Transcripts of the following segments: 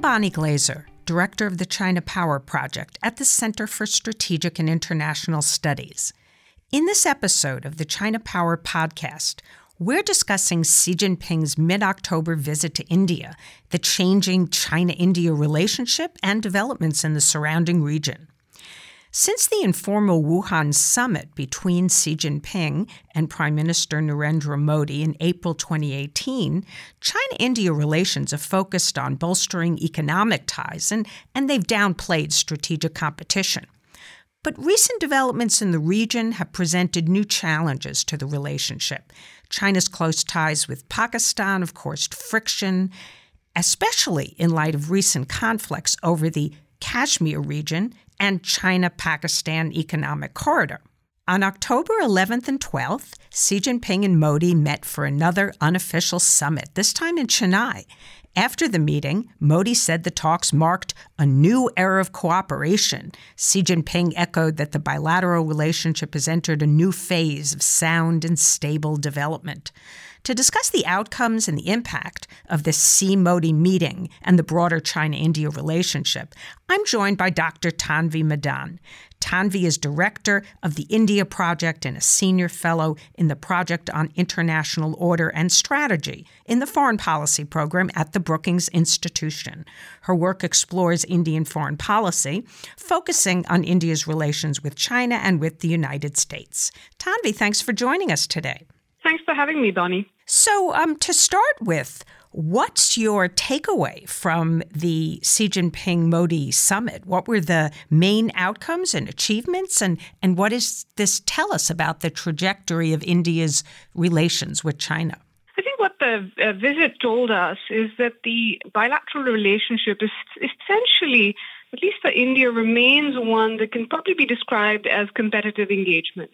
I'm Bonnie Glaser, Director of the China Power Project at the Center for Strategic and International Studies. In this episode of the China Power podcast, we're discussing Xi Jinping's mid October visit to India, the changing China India relationship, and developments in the surrounding region. Since the informal Wuhan summit between Xi Jinping and Prime Minister Narendra Modi in April 2018, China India relations have focused on bolstering economic ties and, and they've downplayed strategic competition. But recent developments in the region have presented new challenges to the relationship. China's close ties with Pakistan have caused friction, especially in light of recent conflicts over the Kashmir region and China Pakistan Economic Corridor. On October 11th and 12th, Xi Jinping and Modi met for another unofficial summit, this time in Chennai. After the meeting, Modi said the talks marked a new era of cooperation. Xi Jinping echoed that the bilateral relationship has entered a new phase of sound and stable development. To discuss the outcomes and the impact of this Xi Modi meeting and the broader China India relationship, I'm joined by Dr. Tanvi Madan. Tanvi is director of the India Project and a senior fellow in the Project on International Order and Strategy in the Foreign Policy Program at the Brookings Institution. Her work explores Indian foreign policy, focusing on India's relations with China and with the United States. Tanvi, thanks for joining us today. Thanks for having me, Bonnie. So, um, to start with, what's your takeaway from the Xi Jinping Modi summit? What were the main outcomes and achievements, and, and what does this tell us about the trajectory of India's relations with China? I think what the uh, visit told us is that the bilateral relationship is essentially, at least for India, remains one that can probably be described as competitive engagement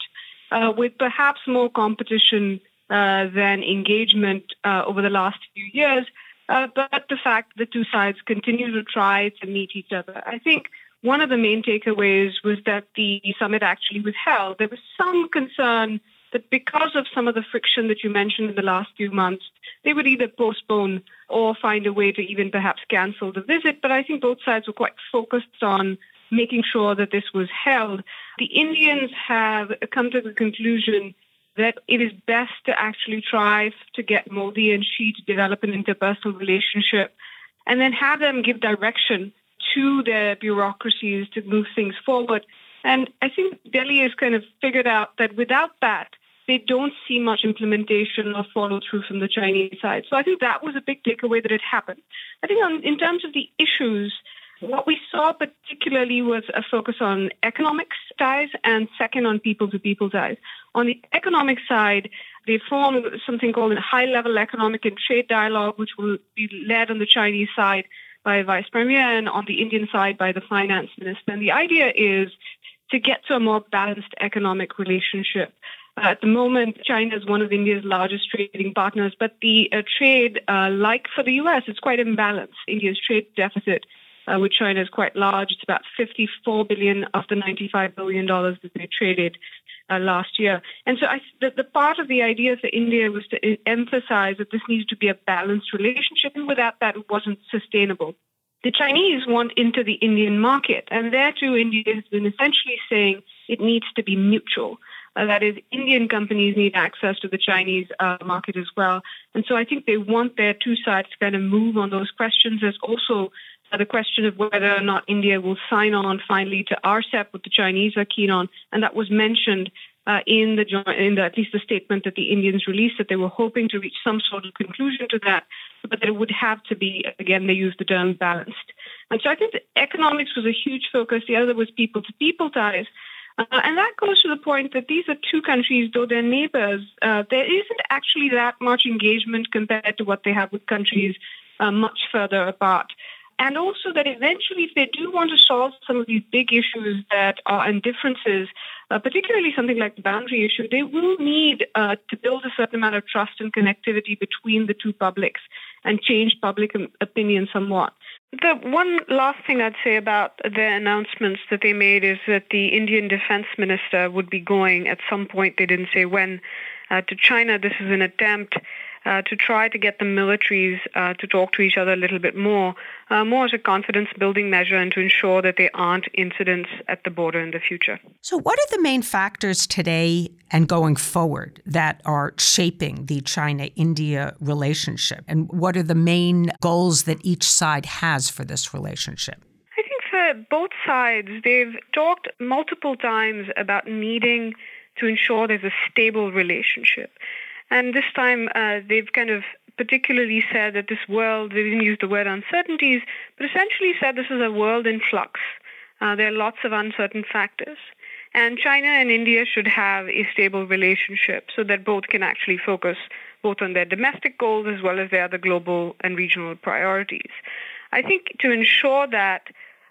uh, with perhaps more competition uh, than engagement uh, over the last few years. Uh, but the fact the two sides continue to try to meet each other. I think one of the main takeaways was that the summit actually was held. There was some concern that because of some of the friction that you mentioned in the last few months, they would either postpone or find a way to even perhaps cancel the visit. But I think both sides were quite focused on making sure that this was held. The Indians have come to the conclusion that it is best to actually try to get Modi and Xi to develop an interpersonal relationship and then have them give direction to their bureaucracies to move things forward. And I think Delhi has kind of figured out that without that, they don't see much implementation or follow through from the Chinese side. So I think that was a big takeaway that it happened. I think on, in terms of the issues, what we saw particularly was a focus on economic ties and second on people to people ties. On the economic side, they formed something called a high level economic and trade dialogue, which will be led on the Chinese side by Vice Premier and on the Indian side by the Finance Minister. And the idea is to get to a more balanced economic relationship. Uh, at the moment, China is one of India's largest trading partners, but the uh, trade, uh, like for the U.S., is quite imbalanced. India's trade deficit uh, with China is quite large. It's about 54 billion of the 95 billion dollars that they traded uh, last year. And so I, the, the, part of the idea for India was to emphasize that this needs to be a balanced relationship, and without that, it wasn't sustainable. The Chinese want into the Indian market, and there too, India has been essentially saying it needs to be mutual. Uh, that is, Indian companies need access to the Chinese uh, market as well. And so I think they want their two sides to kind of move on those questions. There's also the question of whether or not India will sign on finally to RCEP, what the Chinese are keen on, and that was mentioned uh, in the in the, at least the statement that the Indians released that they were hoping to reach some sort of conclusion to that, but that it would have to be again they used the term balanced. And so I think economics was a huge focus. The other was people to people ties. Uh, and that goes to the point that these are two countries, though they're neighbors, uh, there isn't actually that much engagement compared to what they have with countries uh, much further apart and also that eventually, if they do want to solve some of these big issues that are and differences, uh, particularly something like the boundary issue, they will need uh, to build a certain amount of trust and connectivity between the two publics and change public opinion somewhat. The one last thing I'd say about the announcements that they made is that the Indian defense minister would be going at some point, they didn't say when, uh, to China. This is an attempt uh, to try to get the militaries uh, to talk to each other a little bit more, uh, more as a confidence building measure and to ensure that there aren't incidents at the border in the future. So, what are the main factors today and going forward that are shaping the China India relationship? And what are the main goals that each side has for this relationship? I think for both sides, they've talked multiple times about needing to ensure there's a stable relationship. And this time, uh, they've kind of particularly said that this world, they didn't use the word uncertainties, but essentially said this is a world in flux. Uh, there are lots of uncertain factors. And China and India should have a stable relationship so that both can actually focus both on their domestic goals as well as their other global and regional priorities. I think to ensure that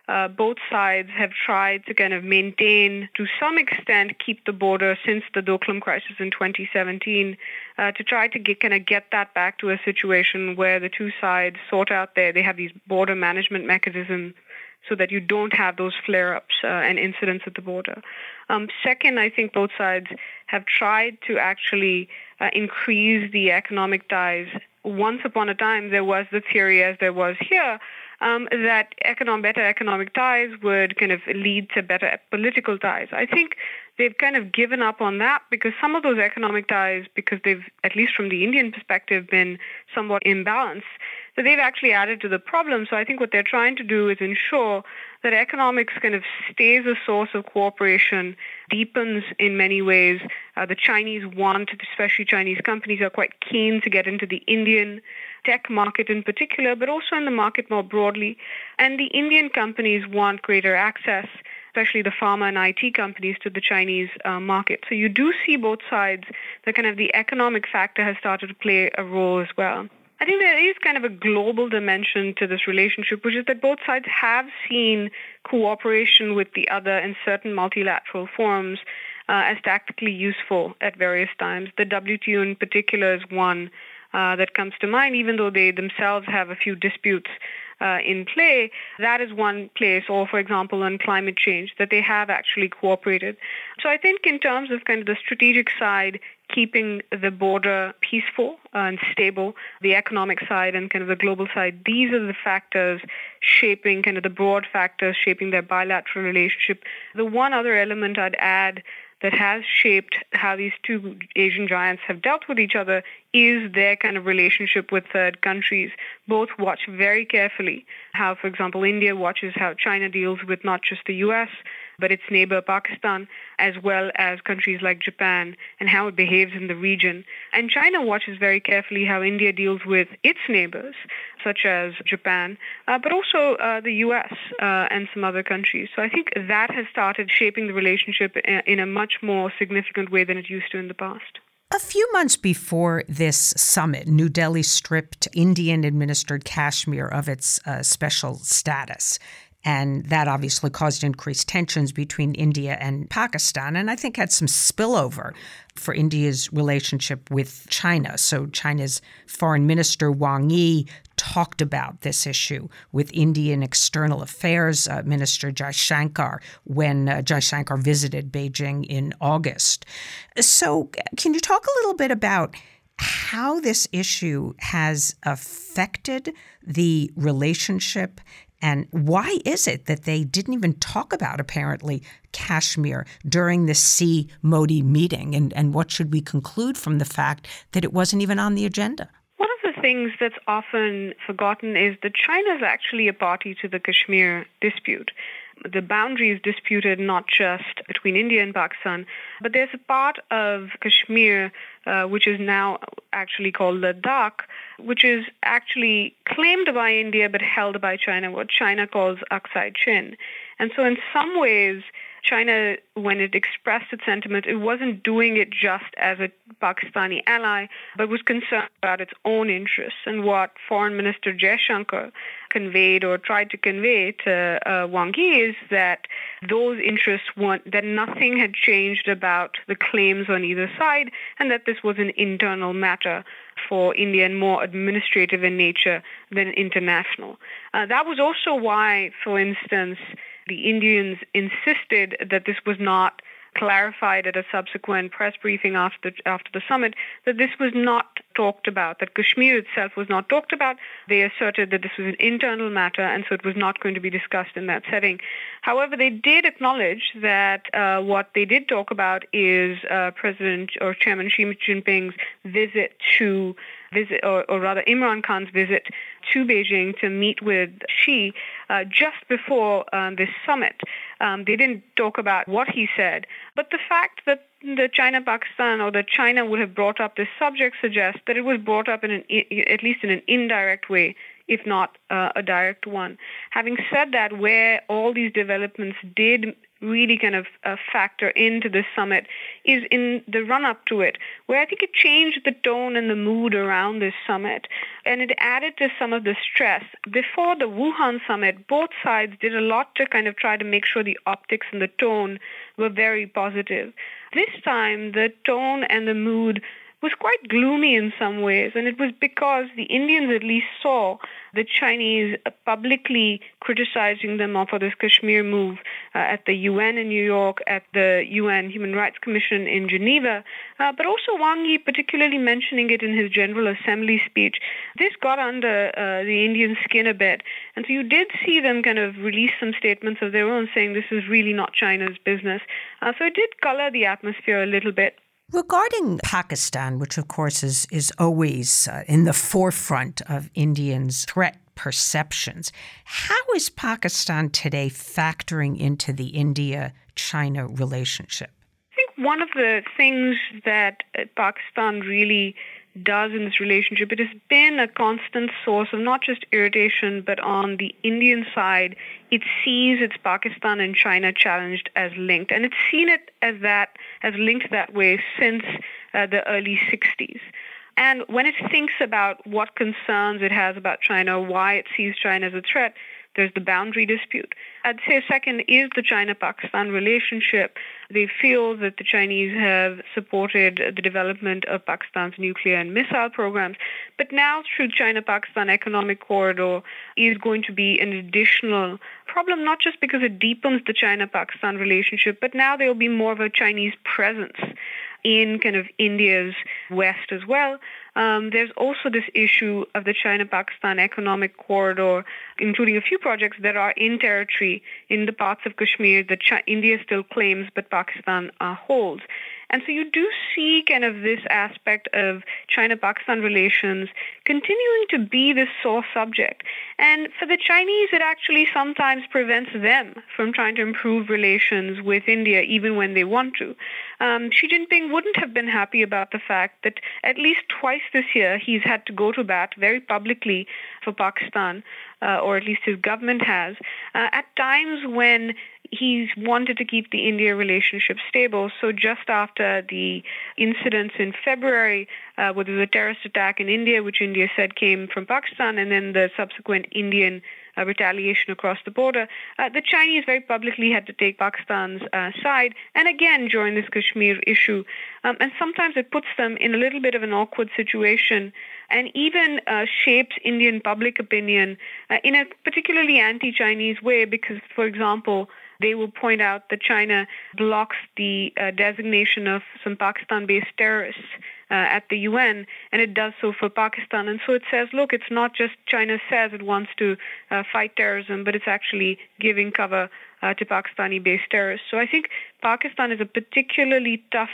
uh, both sides have tried to kind of maintain, to some extent, keep the border since the Doklam crisis in 2017, uh, to try to get, kind of get that back to a situation where the two sides sort out there. they have these border management mechanisms so that you don't have those flare-ups uh, and incidents at the border. Um, second, I think both sides have tried to actually uh, increase the economic ties. Once upon a time, there was the theory, as there was here, um, that economic, better economic ties would kind of lead to better political ties. I think they've kind of given up on that because some of those economic ties, because they've, at least from the Indian perspective, been somewhat imbalanced, that they've actually added to the problem. So I think what they're trying to do is ensure that economics kind of stays a source of cooperation, deepens in many ways. Uh, the Chinese want, especially Chinese companies, are quite keen to get into the Indian tech market in particular, but also in the market more broadly. And the Indian companies want greater access, especially the pharma and IT companies, to the Chinese uh, market. So you do see both sides, the kind of the economic factor has started to play a role as well. I think there is kind of a global dimension to this relationship, which is that both sides have seen cooperation with the other in certain multilateral forums uh, as tactically useful at various times. The WTO in particular is one uh, that comes to mind, even though they themselves have a few disputes uh, in play, that is one place, or for example, on climate change, that they have actually cooperated. So I think in terms of kind of the strategic side, keeping the border peaceful and stable, the economic side and kind of the global side, these are the factors shaping kind of the broad factors shaping their bilateral relationship. The one other element I'd add that has shaped how these two Asian giants have dealt with each other is their kind of relationship with third countries. Both watch very carefully how, for example, India watches how China deals with not just the US, but its neighbor Pakistan, as well as countries like Japan and how it behaves in the region. And China watches very carefully how India deals with its neighbors, such as Japan, uh, but also uh, the US uh, and some other countries. So I think that has started shaping the relationship in a much more significant way than it used to in the past. A few months before this summit, New Delhi stripped Indian administered Kashmir of its uh, special status. And that obviously caused increased tensions between India and Pakistan, and I think had some spillover for India's relationship with China. So, China's Foreign Minister Wang Yi talked about this issue with Indian External Affairs uh, Minister Jaishankar when uh, Jaishankar visited Beijing in August. So, can you talk a little bit about? how this issue has affected the relationship and why is it that they didn't even talk about, apparently, Kashmir during the Xi Modi meeting? And, and what should we conclude from the fact that it wasn't even on the agenda? One of the things that's often forgotten is that China is actually a party to the Kashmir dispute. The boundary is disputed not just between India and Pakistan, but there's a part of Kashmir uh, which is now actually called Ladakh, which is actually claimed by India but held by China, what China calls Aksai Chin. And so, in some ways, China, when it expressed its sentiment, it wasn't doing it just as a Pakistani ally, but was concerned about its own interests. And what Foreign Minister Jaishankar conveyed or tried to convey to uh, Wang Yi is that those interests weren't, that nothing had changed about the claims on either side, and that this was an internal matter for India and more administrative in nature than international. Uh, that was also why, for instance, the Indians insisted that this was not clarified at a subsequent press briefing after after the summit that this was not talked about, that Kashmir itself was not talked about. They asserted that this was an internal matter, and so it was not going to be discussed in that setting. However, they did acknowledge that uh, what they did talk about is uh, President or Chairman Xi Jinping's visit to visit, or, or, rather Imran Khan's visit to Beijing to meet with Xi uh, just before um, this summit. Um, they didn't talk about what he said, but the fact that the China-Pakistan or that China would have brought up this subject suggests that it was brought up in an, at least in an indirect way, if not uh, a direct one. Having said that, where all these developments did really kind of uh, factor into this summit is in the run up to it, where I think it changed the tone and the mood around this summit. And it added to some of the stress. Before the Wuhan summit, both sides did a lot to kind of try to make sure the optics and the tone were very positive. This time, the tone and the mood was quite gloomy in some ways, and it was because the Indians at least saw the Chinese publicly criticizing them for this Kashmir move uh, at the UN in New York, at the UN Human Rights Commission in Geneva, uh, but also Wang Yi particularly mentioning it in his General Assembly speech. This got under uh, the Indian skin a bit, and so you did see them kind of release some statements of their own saying this is really not China's business. Uh, so it did color the atmosphere a little bit. Regarding Pakistan, which of course is, is always uh, in the forefront of Indians' threat perceptions, how is Pakistan today factoring into the India China relationship? I think one of the things that uh, Pakistan really does in this relationship, it has been a constant source of not just irritation, but on the Indian side, it sees its Pakistan and China challenged as linked. And it's seen it as that, as linked that way since uh, the early 60s. And when it thinks about what concerns it has about China, why it sees China as a threat, there's the boundary dispute. I'd say second is the China-Pakistan relationship. They feel that the Chinese have supported the development of Pakistan's nuclear and missile programs. But now through China-Pakistan economic corridor is going to be an additional problem, not just because it deepens the China-Pakistan relationship, but now there will be more of a Chinese presence in kind of India's west as well. Um, there's also this issue of the China-Pakistan economic corridor, including a few projects that are in territory in the parts of Kashmir that India still claims but Pakistan uh, holds. And so you do see kind of this aspect of China-Pakistan relations continuing to be this sore subject. And for the Chinese, it actually sometimes prevents them from trying to improve relations with India, even when they want to. Um, Xi Jinping wouldn't have been happy about the fact that at least twice this year he's had to go to bat very publicly for Pakistan, uh, or at least his government has, uh, at times when he's wanted to keep the India relationship stable. So just after the incidents in February, uh, where there was a terrorist attack in India, which India said came from Pakistan, and then the subsequent Indian uh, retaliation across the border, uh, the Chinese very publicly had to take Pakistan's uh, side and again join this Kashmir issue. Um, and sometimes it puts them in a little bit of an awkward situation and even uh, shapes Indian public opinion uh, in a particularly anti-Chinese way because, for example, they will point out that China blocks the uh, designation of some Pakistan-based terrorists uh, at the UN, and it does so for Pakistan. And so it says, look, it's not just China says it wants to uh, fight terrorism, but it's actually giving cover uh, to Pakistani-based terrorists. So I think Pakistan is a particularly tough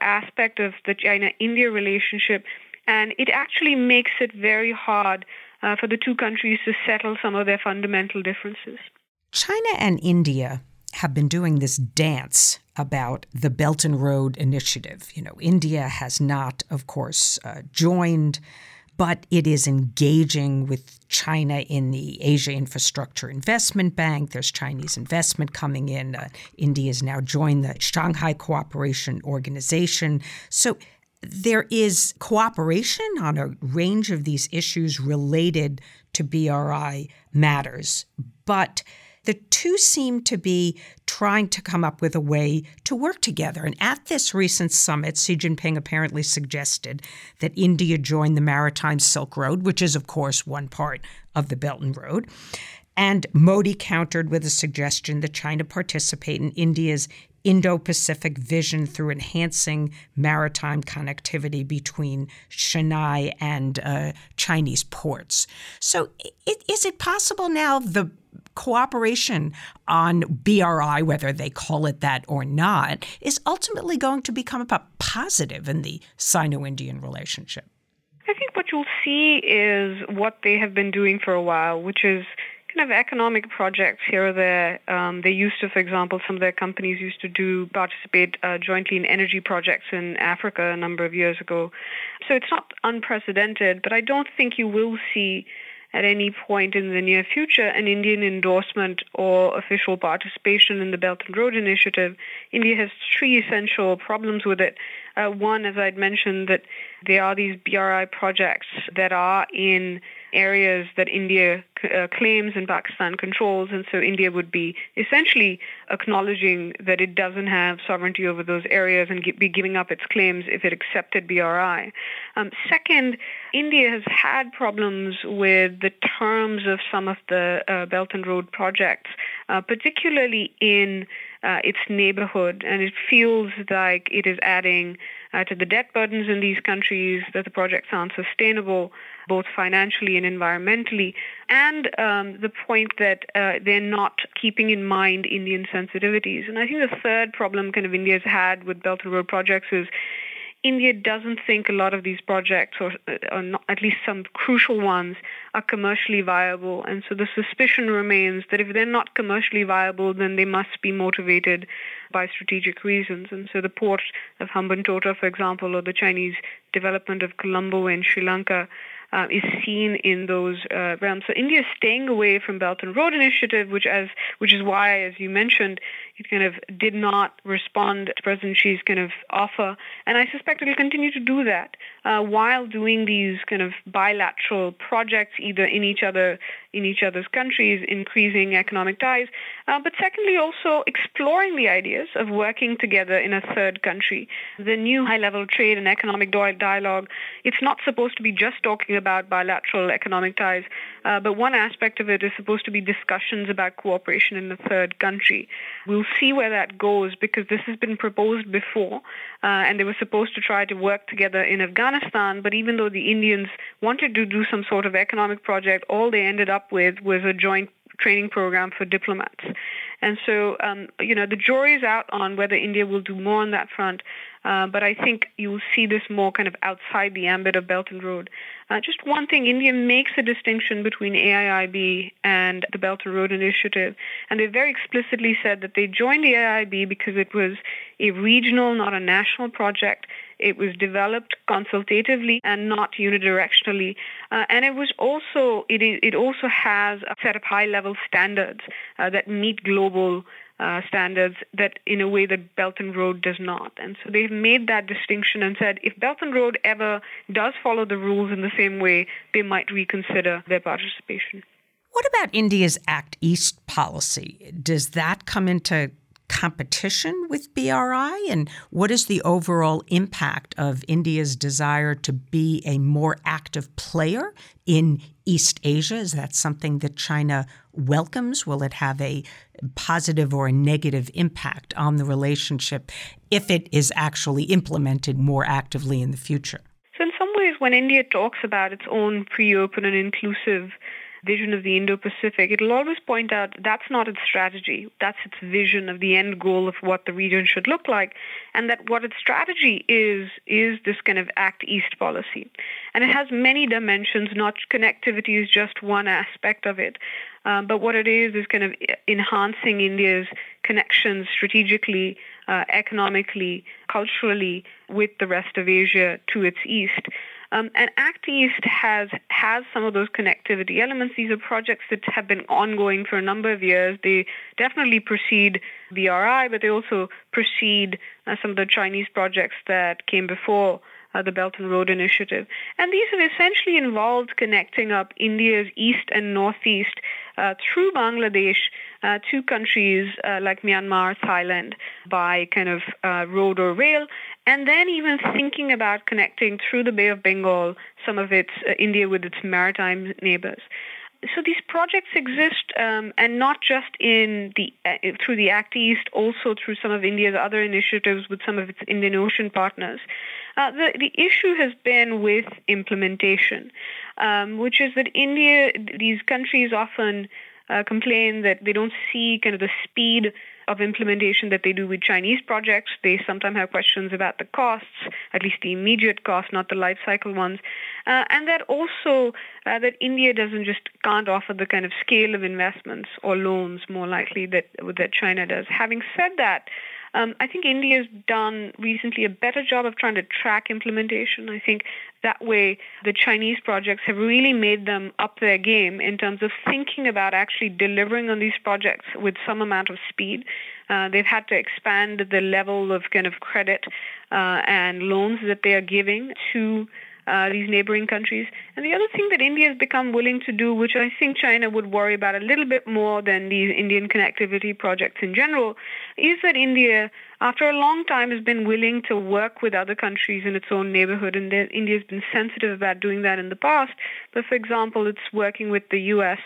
aspect of the China-India relationship, and it actually makes it very hard uh, for the two countries to settle some of their fundamental differences. China and India have been doing this dance about the Belt and Road Initiative. You know, India has not, of course, uh, joined, but it is engaging with China in the Asia Infrastructure Investment Bank. There's Chinese investment coming in. Uh, India has now joined the Shanghai Cooperation Organization. So there is cooperation on a range of these issues related to BRI matters, but the two seem to be trying to come up with a way to work together. And at this recent summit, Xi Jinping apparently suggested that India join the Maritime Silk Road, which is, of course, one part of the Belt and Road. And Modi countered with a suggestion that China participate in India's Indo Pacific vision through enhancing maritime connectivity between Chennai and uh, Chinese ports. So, it, is it possible now the cooperation on BRI, whether they call it that or not, is ultimately going to become a positive in the Sino Indian relationship? I think what you'll see is what they have been doing for a while, which is kind of economic projects here or there. Um, they used to, for example, some of their companies used to do participate uh, jointly in energy projects in Africa a number of years ago. So it's not unprecedented, but I don't think you will see at any point in the near future an Indian endorsement or official participation in the Belt and Road Initiative. India has three essential problems with it. Uh, one, as I'd mentioned, that there are these BRI projects that are in areas that India uh, claims and Pakistan controls, and so India would be essentially acknowledging that it doesn't have sovereignty over those areas and be giving up its claims if it accepted BRI. Um, second, India has had problems with the terms of some of the uh, Belt and Road projects, uh, particularly in uh, its neighborhood, and it feels like it is adding uh, to the debt burdens in these countries, that the projects aren't sustainable, both financially and environmentally, and um, the point that uh, they're not keeping in mind Indian sensitivities. And I think the third problem kind of India's had with Belt and Road projects is India doesn't think a lot of these projects, or, or not, at least some crucial ones, are commercially viable. And so the suspicion remains that if they're not commercially viable, then they must be motivated by strategic reasons. And so the port of Hambantota, for example, or the Chinese development of Colombo in Sri Lanka uh, is seen in those uh, realms. So India is staying away from Belt and Road Initiative, which as which is why, as you mentioned, it kind of did not respond to President Xi's kind of offer, and I suspect it will continue to do that uh, while doing these kind of bilateral projects, either in each other in each other's countries, increasing economic ties, uh, but secondly also exploring the ideas of working together in a third country. The new high-level trade and economic dialogue, it's not supposed to be just talking about bilateral economic ties, uh, but one aspect of it is supposed to be discussions about cooperation in a third country. We'll see where that goes because this has been proposed before, uh, and they were supposed to try to work together in Afghanistan, but even though the Indians wanted to do some sort of economic project, all they ended up with was a joint training program for diplomats. And so, um, you know, the jury is out on whether India will do more on that front. Uh, but I think you will see this more kind of outside the ambit of Belt and Road. Uh, just one thing, India makes a distinction between AIIB and the Belt and Road Initiative. And they very explicitly said that they joined the AIIB because it was a regional, not a national project. It was developed consultatively and not unidirectionally. Uh, and it was also, it, it also has a set of high-level standards uh, that meet global uh, standards that in a way that Belt and Road does not. And so they've made that distinction and said if Belt and Road ever does follow the rules in the same way, they might reconsider their participation. What about India's Act East policy? Does that come into competition with BRI? And what is the overall impact of India's desire to be a more active player in East Asia? Is that something that China welcomes? Will it have a positive or a negative impact on the relationship if it is actually implemented more actively in the future? So, in some ways, when India talks about its own pre open and inclusive vision of the Indo-Pacific, it'll always point out that's not its strategy. That's its vision of the end goal of what the region should look like, and that what its strategy is is this kind of Act East policy, and it has many dimensions. Not connectivity is just one aspect of it, um, but what it is is kind of enhancing India's connections strategically, uh, economically, culturally with the rest of Asia to its east. Um, and Act East has has some of those connectivity elements. These are projects that have been ongoing for a number of years. They definitely precede BRI, but they also precede uh, some of the Chinese projects that came before uh, the Belt and Road Initiative. And these have essentially involved connecting up India's east and northeast uh, through Bangladesh uh, to countries uh, like Myanmar, Thailand by kind of uh, road or rail, and then even thinking about connecting through the Bay of Bengal some of its uh, India with its maritime neighbors. So these projects exist, um, and not just in the uh, through the Act East, also through some of India's other initiatives with some of its Indian Ocean partners. Uh, the the issue has been with implementation, um, which is that India, these countries often uh, complain that they don't see kind of the speed of implementation that they do with Chinese projects. They sometimes have questions about the costs, at least the immediate costs, not the life cycle ones, uh, and that also uh, that India doesn't just can't offer the kind of scale of investments or loans more likely that that China does. Having said that. Um, I think India has done recently a better job of trying to track implementation. I think that way the Chinese projects have really made them up their game in terms of thinking about actually delivering on these projects with some amount of speed. Uh, they've had to expand the level of kind of credit uh, and loans that they are giving to uh, these neighboring countries. And the other thing that India has become willing to do, which I think China would worry about a little bit more than these Indian connectivity projects in general, is that India, after a long time, has been willing to work with other countries in its own neighborhood. And India has been sensitive about doing that in the past. But for example, it's working with the U.S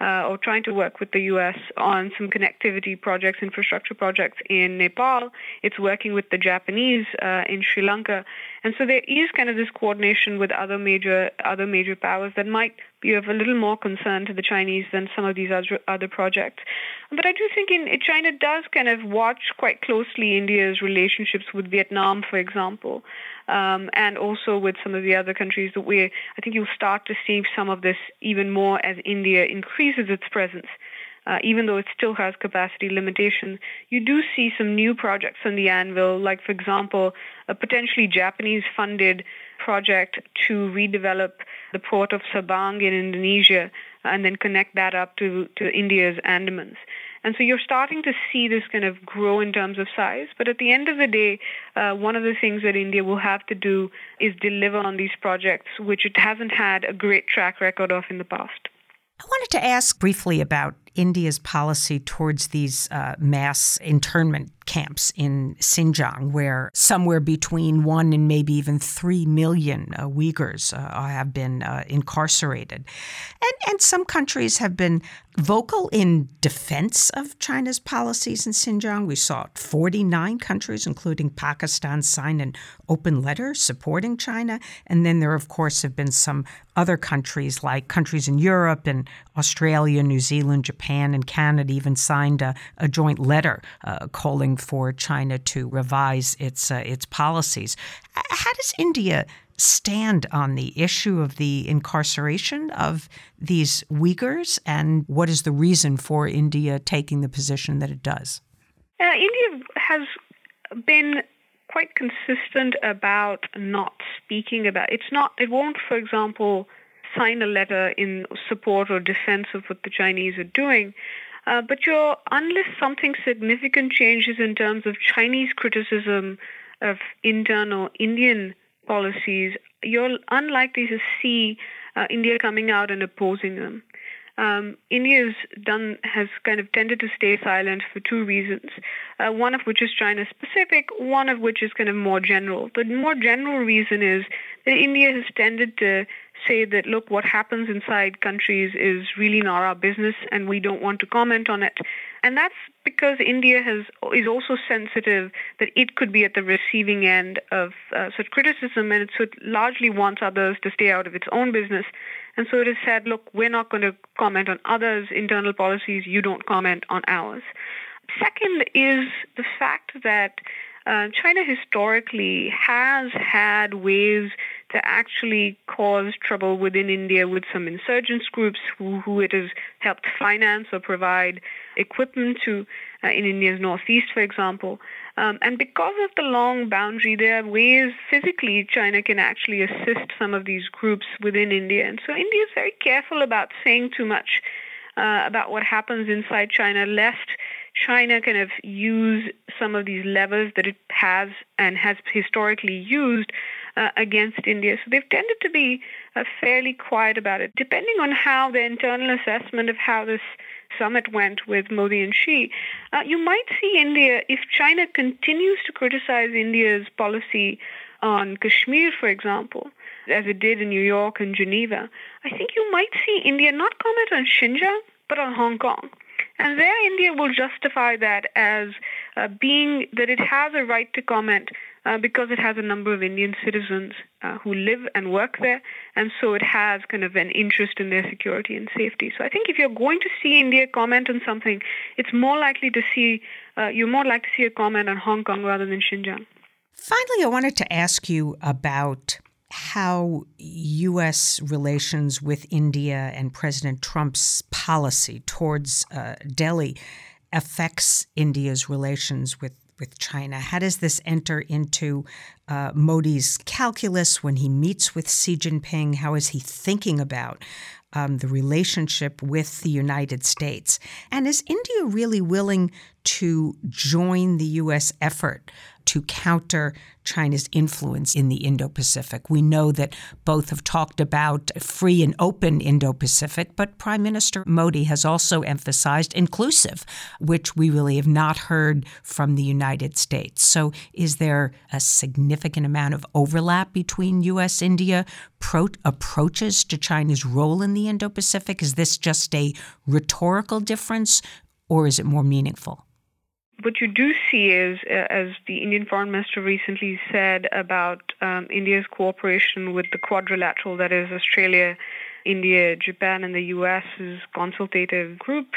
uh, or trying to work with the U.S. on some connectivity projects, infrastructure projects in Nepal. It's working with the Japanese uh, in Sri Lanka, and so there is kind of this coordination with other major other major powers that might be of a little more concern to the Chinese than some of these other other projects. But I do think in China does kind of watch quite closely India's relationships with Vietnam, for example um, and also with some of the other countries that we, I think you'll start to see some of this even more as India increases its presence. Uh, even though it still has capacity limitations, you do see some new projects on the anvil, like, for example, a potentially Japanese-funded project to redevelop the port of Sabang in Indonesia and then connect that up to, to India's Andamans. And so you're starting to see this kind of grow in terms of size. But at the end of the day, uh, one of the things that India will have to do is deliver on these projects, which it hasn't had a great track record of in the past. I wanted to ask briefly about India's policy towards these uh, mass internment camps in Xinjiang, where somewhere between one and maybe even three million uh, Uyghurs uh, have been uh, incarcerated. And, and some countries have been vocal in defense of China's policies in Xinjiang. We saw 49 countries, including Pakistan, sign an open letter supporting China. And then there, of course, have been some other countries, like countries in Europe and Australia, New Zealand, Japan, and Canada, even signed a, a joint letter uh, calling for China to revise its uh, its policies. How does India stand on the issue of the incarceration of these Uyghurs, and what is the reason for India taking the position that it does? Uh, India has been quite consistent about not speaking about it's not it won't for example sign a letter in support or defense of what the Chinese are doing uh, but you're, unless something significant changes in terms of Chinese criticism of internal Indian policies, you're unlikely to see uh, India coming out and opposing them. Um, India's done has kind of tended to stay silent for two reasons. Uh, one of which is China specific, one of which is kind of more general. The more general reason is that India has tended to say that, look, what happens inside countries is really not our business and we don't want to comment on it. And that's because India has is also sensitive that it could be at the receiving end of uh, such criticism and so it largely wants others to stay out of its own business. And so it has said, look, we're not going to comment on others' internal policies. You don't comment on ours. Second is the fact that uh, China historically has had ways to actually cause trouble within India with some insurgents groups who, who it has helped finance or provide equipment to uh, in India's northeast, for example. Um, and because of the long boundary, there are ways physically China can actually assist some of these groups within India. And so India is very careful about saying too much uh, about what happens inside China, lest China kind of use some of these levers that it has and has historically used uh, against India. So they've tended to be uh, fairly quiet about it. Depending on how the internal assessment of how this summit went with Modi and Xi, uh, you might see India, if China continues to criticize India's policy on Kashmir, for example, as it did in New York and Geneva, I think you might see India not comment on Xinjiang, but on Hong Kong. And there, India will justify that as uh, being that it has a right to comment uh, because it has a number of Indian citizens uh, who live and work there, and so it has kind of an interest in their security and safety. So I think if you're going to see India comment on something, it's more likely to see uh, you're more likely to see a comment on Hong Kong rather than Xinjiang. Finally, I wanted to ask you about how U.S. relations with India and President Trump's policy towards uh, Delhi affects India's relations with, with China. How does this enter into uh, Modi's calculus when he meets with Xi Jinping? How is he thinking about um, the relationship with the United States? And is India really willing to join the U.S. effort to counter China's influence in the Indo Pacific. We know that both have talked about free and open Indo Pacific, but Prime Minister Modi has also emphasized inclusive, which we really have not heard from the United States. So, is there a significant amount of overlap between U.S. India pro- approaches to China's role in the Indo Pacific? Is this just a rhetorical difference, or is it more meaningful? What you do see is, uh, as the Indian Foreign Minister recently said about um, India's cooperation with the quadrilateral, that is Australia, India, Japan, and the U.S.'s consultative group,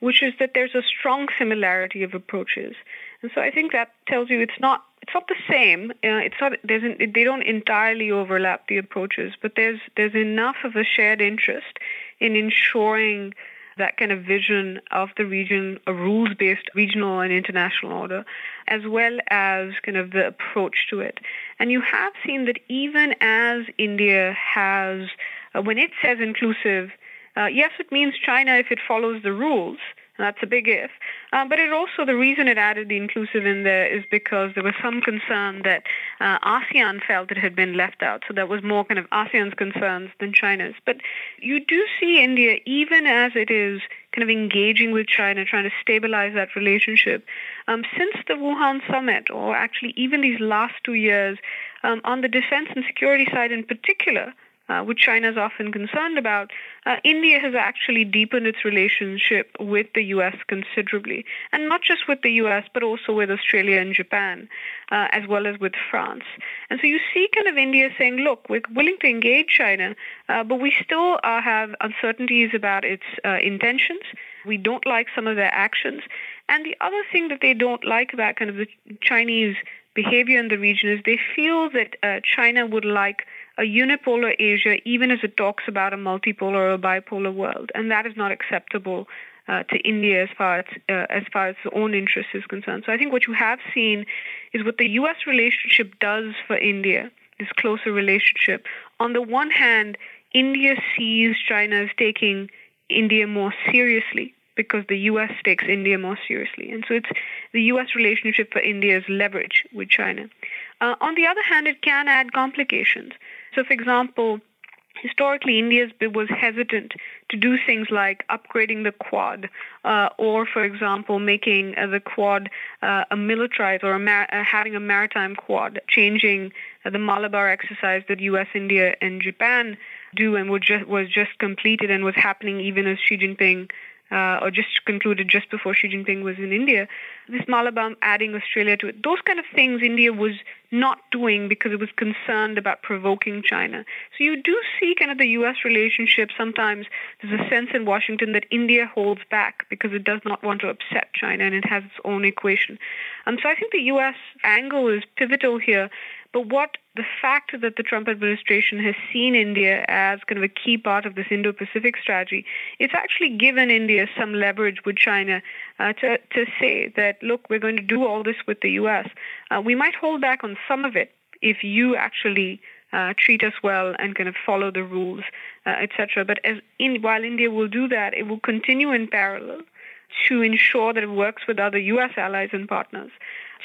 which is that there's a strong similarity of approaches. And so I think that tells you it's not it's not the same. Uh, it's not there's an, they don't entirely overlap the approaches, but there's there's enough of a shared interest in ensuring that kind of vision of the region, a rules-based regional and international order, as well as kind of the approach to it. And you have seen that even as India has, uh, when it says inclusive, uh, yes, it means China if it follows the rules, that's a big if. Um, but it also, the reason it added the inclusive in there is because there was some concern that uh, ASEAN felt it had been left out. So that was more kind of ASEAN's concerns than China's. But you do see India, even as it is kind of engaging with China, trying to stabilize that relationship. Um, since the Wuhan summit, or actually even these last two years, um, on the defense and security side in particular, uh, which China is often concerned about, uh, India has actually deepened its relationship with the U.S. considerably, and not just with the U.S., but also with Australia and Japan, uh, as well as with France. And so you see kind of India saying, look, we're willing to engage China, uh, but we still uh, have uncertainties about its intentions. We don't like some of their actions. And the other thing that they don't like about kind of the Chinese behavior in the region is they feel that China would like a unipolar Asia, even as it talks about a multipolar or a bipolar world, and that is not acceptable uh, to India as far as uh, as far as its own interest is concerned. So I think what you have seen is what the U.S. relationship does for India, this closer relationship. On the one hand, India sees China as taking India more seriously because the U.S. takes India more seriously. And so it's the U.S. relationship for India's leverage with China. Uh, on the other hand, it can add complications. So, for example, historically India was hesitant to do things like upgrading the Quad, uh, or, for example, making uh, the Quad uh, a militarized or a uh, having a maritime Quad, changing uh, the Malabar exercise that U.S., India, and Japan do, and was just, was just completed and was happening even as Xi Jinping uh, or just concluded just before Xi Jinping was in India, this Malabar adding Australia to it, those kind of things India was not doing because it was concerned about provoking China. So you do see kind of the U.S. relationship sometimes there's a sense in Washington that India holds back because it does not want to upset China and it has its own equation. Um, so I think the U.S. angle is pivotal here. But what the fact that the Trump administration has seen India as kind of a key part of this Indo-Pacific strategy, it's actually given India some leverage with China uh, to, to say that, look, we're going to do all this with the U.S. Uh, we might hold back on some of it if you actually uh, treat us well and kind of follow the rules, uh, etc. But as in, while India will do that, it will continue in parallel to ensure that it works with other U.S. allies and partners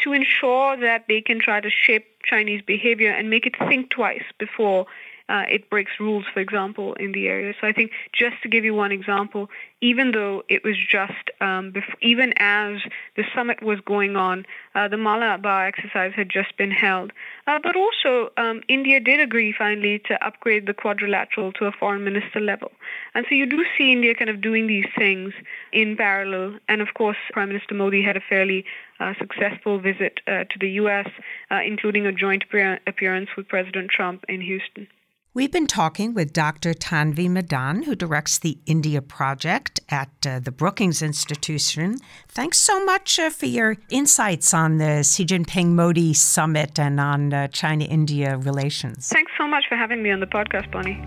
to ensure that they can try to shape Chinese behavior and make it think twice before uh, it breaks rules, for example, in the area. So I think just to give you one example, even though it was just um, even as the summit was going on, uh, the Malabar exercise had just been held. Uh, but also, um, India did agree finally to upgrade the quadrilateral to a foreign minister level. And so you do see India kind of doing these things in parallel. And of course, Prime Minister Modi had a fairly uh, successful visit uh, to the U.S., uh, including a joint appearance with President Trump in Houston. We've been talking with Dr. Tanvi Madan, who directs the India Project at uh, the Brookings Institution. Thanks so much uh, for your insights on the Xi Jinping Modi summit and on uh, China India relations. Thanks so much for having me on the podcast, Bonnie.